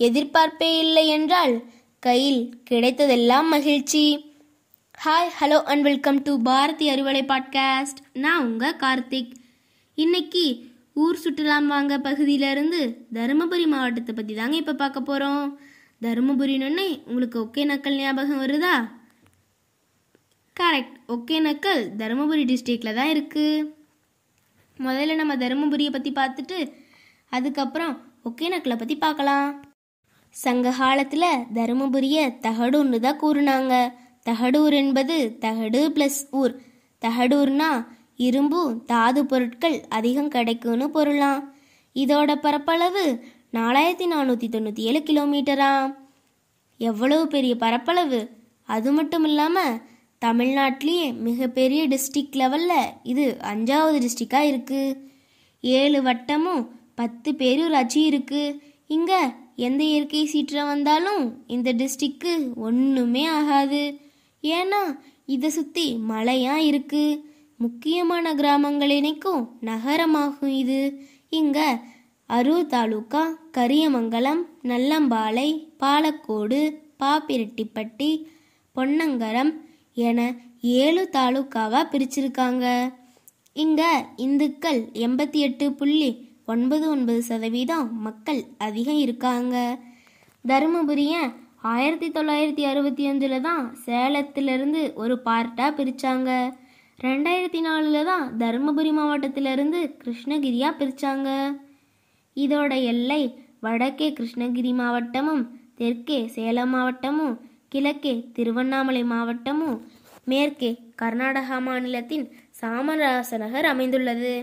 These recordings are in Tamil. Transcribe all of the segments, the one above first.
எதிர்பார்ப்பே இல்லை என்றால் கையில் கிடைத்ததெல்லாம் மகிழ்ச்சி. Hi hello and welcome to Bharathi Aruvadai podcast நான் உங்க கார்த்திக். இன்னைக்கு ஊர் சுற்றுலாம் வாங்க பகுதியிலிருந்து தருமபுரி மாவட்டத்தை பற்றி தாங்க இப்போ பார்க்க போகிறோம் தருமபுரின்னு உங்களுக்கு ஒகேனக்கல் ஞாபகம் வருதா? கரெக்ட் ஒகேனக்கல் தருமபுரி டிஸ்ட்ரிக்டில் தான் இருக்குது முதல்ல நம்ம தருமபுரியை பற்றி பார்த்துட்டு அதுக்கப்புறம் ஒகேனக்கலை பற்றி பார்க்கலாம். சங்க காலத்தில் தருமபுரியை தகடுன்னு தான் கூறுனாங்க. தகடூர் என்பது தகடு ப்ளஸ் ஊர். தகடூர்னா இரும்பு தாது பொருட்கள் அதிகம் கிடைக்கும்னு பொருளாம். இதோட பரப்பளவு நாலாயிரத்தி நானூற்றி தொண்ணூற்றி ஏழு கிலோமீட்டரா? எவ்வளவு பெரிய பரப்பளவு? அது மட்டும் இல்லாமல் தமிழ்நாட்டிலேயே மிகப்பெரிய டிஸ்ட்ரிக் லெவலில் இது அஞ்சாவது டிஸ்ட்ரிக்டாக இருக்குது ஏழு வட்டமும் பத்து பேரூராட்சி இருக்குது இங்கே எந்த இயற்கை சீற்றம் வந்தாலும் இந்த டிஸ்ட்ரிக்கு ஒன்றுமே ஆகாது. ஏன்னா இதை சுற்றி மலையாக இருக்குது முக்கியமான கிராமங்கள் இணைக்கும் நகரமாகும் இது. இங்கே அரூர் தாலுக்கா கரியமங்கலம் நல்லம்பாலை பாலக்கோடு பாப்பிரெட்டிப்பட்டி பொன்னங்கரம் என ஏழு தாலுக்காவாக பிரிச்சிருக்காங்க. இங்கே இந்துக்கள் எண்பத்தி எட்டு புள்ளி ஒன்பது ஒன்பது சதவீதம் மக்கள் அதிகம் இருக்காங்க. தருமபுரியை ஆயிரத்தி தொள்ளாயிரத்தி அறுபத்தி அஞ்சில் தான் சேலத்திலிருந்து ஒரு பார்ட்டாக பிரித்தாங்க ரெண்டாயிரத்தி நாலில் தான் தருமபுரி மாவட்டத்திலிருந்து கிருஷ்ணகிரியாக பிரித்தாங்க இதோட எல்லை வடக்கே கிருஷ்ணகிரி மாவட்டமும் தெற்கே சேலம் மாவட்டமும் கிழக்கே திருவண்ணாமலை மாவட்டமும் மேற்கே கர்நாடகா மாநிலத்தின் சாமராச நகர் அமைந்துள்ளது.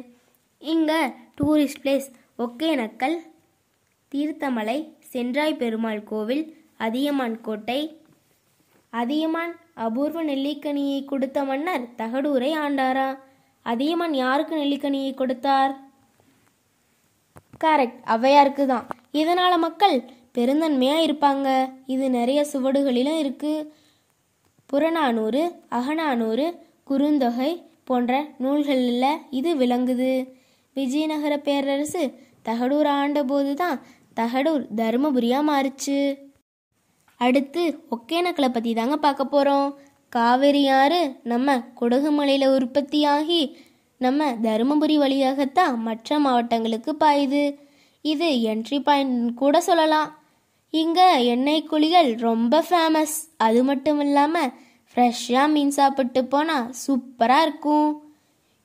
இங்கே டூரிஸ்ட் பிளேஸ் ஒகேனக்கல் தீர்த்தமலை சென்றாய் பெருமாள் கோவில் அதியமான் கோட்டை. அதியமான் அபூர்வ நெல்லிக்கனியை கொடுத்த மன்னர் தகடூரை ஆண்டாரா? அதியமான் யாருக்கு நெல்லிக்கனியை கொடுத்தார்? கரெக்ட் ஔவையாருக்கு தான். இதனால மக்கள் பெருந்தன்மையா இருப்பாங்க. இது நிறைய சுவடுகளிலும் இருக்கு. புறநானூறு அகநானூறு குறுந்தொகை போன்ற நூல்களில் இது விளங்குது. விஜயநகர பேரரசு தகடூர் ஆண்டபோது தான் தகடூர் தருமபுரியா மாறுச்சு. அடுத்து ஒகேனக்கலை பற்றி தாங்க பார்க்க போகிறோம் காவேரி ஆறு நம்ம குடகுமலையில் உற்பத்தியாகி நம்ம தருமபுரி வழியாகத்தான் மற்ற மாவட்டங்களுக்கு பாயுது. இது என்ட்ரி பாயிண்ட் கூட சொல்லலாம். இங்கே எண்ணெய் குழிகள் ரொம்ப ஃபேமஸ் அது மட்டும் இல்லாமல் ஃப்ரெஷ்ஷாக மீன் சாப்பிட்டு போனால் சூப்பராக இருக்கும்.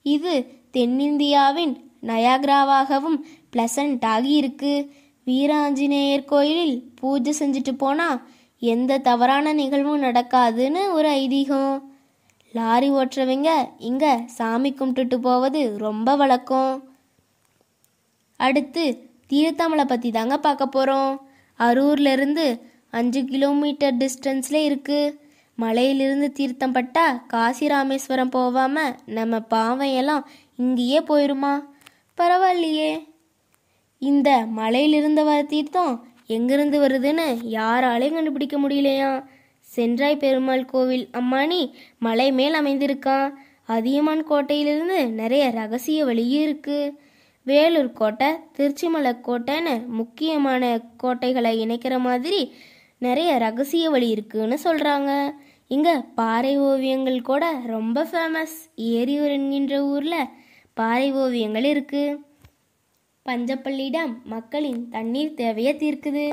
இது தென்னிந்தியாவின் நயாகிராவாகவும் பிளசன்ட் ஆகி இருக்கு வீராஞ்சநேயர் கோயிலில் பூஜை செஞ்சுட்டு போனால் எந்த தவறான நிகழ்வும் நடக்காதுன்னு ஒரு ஐதீகம். லாரி ஓட்டுறவங்க இங்கே சாமி கும்பிட்டுட்டு போவது ரொம்ப வழக்கம். அடுத்து தீர்த்தமலை பற்றி தாங்க பார்க்க போகிறோம் அரூர்லேருந்து அஞ்சு கிலோமீட்டர் டிஸ்டன்ஸில் இருக்குது மலையிலிருந்து தீர்த்தம் பட்டா காசி ராமேஸ்வரம் போகாமல் நம்ம பாவையெல்லாம் இங்கேயே போயிருமா? பரவாயில்லையே. இந்த மலையிலிருந்து வர தீர்த்தம் எங்கிருந்து வருதுன்னு யாராலையும் கண்டுபிடிக்க முடியலையா? சென்றாய் பெருமாள் கோவில். அம்மானி மலை மேல் அமைந்திருக்கான் அதியமான் கோட்டையிலிருந்து நிறைய ரகசிய வழியும் இருக்கு. வேலூர் கோட்டை திருச்சிமலை கோட்டைன்னு முக்கியமான கோட்டைகளை இணைக்கிற மாதிரி நிறைய ரகசிய வழி இருக்குன்னு சொல்கிறாங்க இங்கே பாறை ஓவியங்கள் கூட ரொம்ப ஃபேமஸ் ஏரியூர் என்கின்ற ஊரில் பாறை ஓவியங்கள் இருக்குது பஞ்சப்பள்ளி டேம் மக்களின் தண்ணீர் தேவையை தீர்க்குது.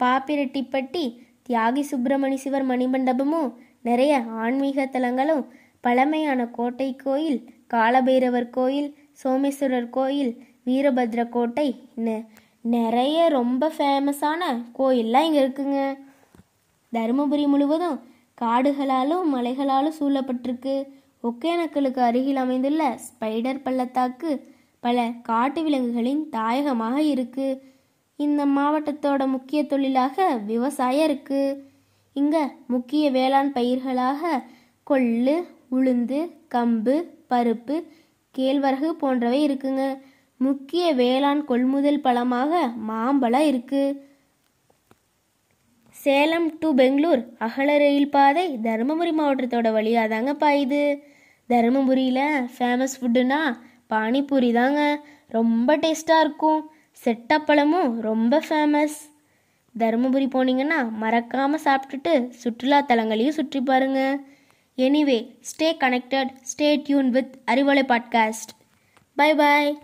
பாப்பிரெட்டிப்பட்டி தியாகி சுப்பிரமணி சிவர் மணிமண்டபமும் நிறைய ஆன்மீக தலங்களும் பழமையான கோட்டை கோயில் காலபைரவர் கோயில் சோமேஸ்வரர் கோயில் வீரபத்ர கோட்டை நெ- நிறைய ரொம்ப ஃபேமஸான கோயில்லாம் இங்கே இருக்குங்க. தருமபுரி முழுவதும் காடுகளாலும் மலைகளாலும் சூழப்பட்டிருக்கு. ஒகேனக்கலுக்கு அருகில் அமைந்துள்ள ஸ்பைடர் பள்ளத்தாக்கு பல காட்டு விலங்குகளின் தாயகமாக இருக்கு. இந்த மாவட்டத்தோட முக்கிய தொழிலாக விவசாயம் இருக்கு. இங்க முக்கிய வேளாண் பயிர்களாக கொள்ளு உளுந்து கம்பு பருப்பு கேழ்வரகு போன்றவை இருக்குங்க. முக்கிய வேளாண் கொள்முதல் பழமாக மாம்பழம் இருக்குது சேலம் டு பெங்களூர் அகல ரயில் பாதை தருமபுரி மாவட்டத்தோட வழியாக தாங்க பாயுது. தருமபுரியில் ஃபேமஸ் ஃபுட்டுனா பானிபூரி தாங்க. ரொம்ப டேஸ்ட்டாக இருக்கும். செட்டப்பழமும் ரொம்ப ஃபேமஸ் தருமபுரி போனீங்கன்னா மறக்காமல் சாப்பிட்டுட்டு சுற்றுலா தலங்களையும் சுற்றி பாருங்க. Anyway stay connected stay tuned with Arivalai podcast bye bye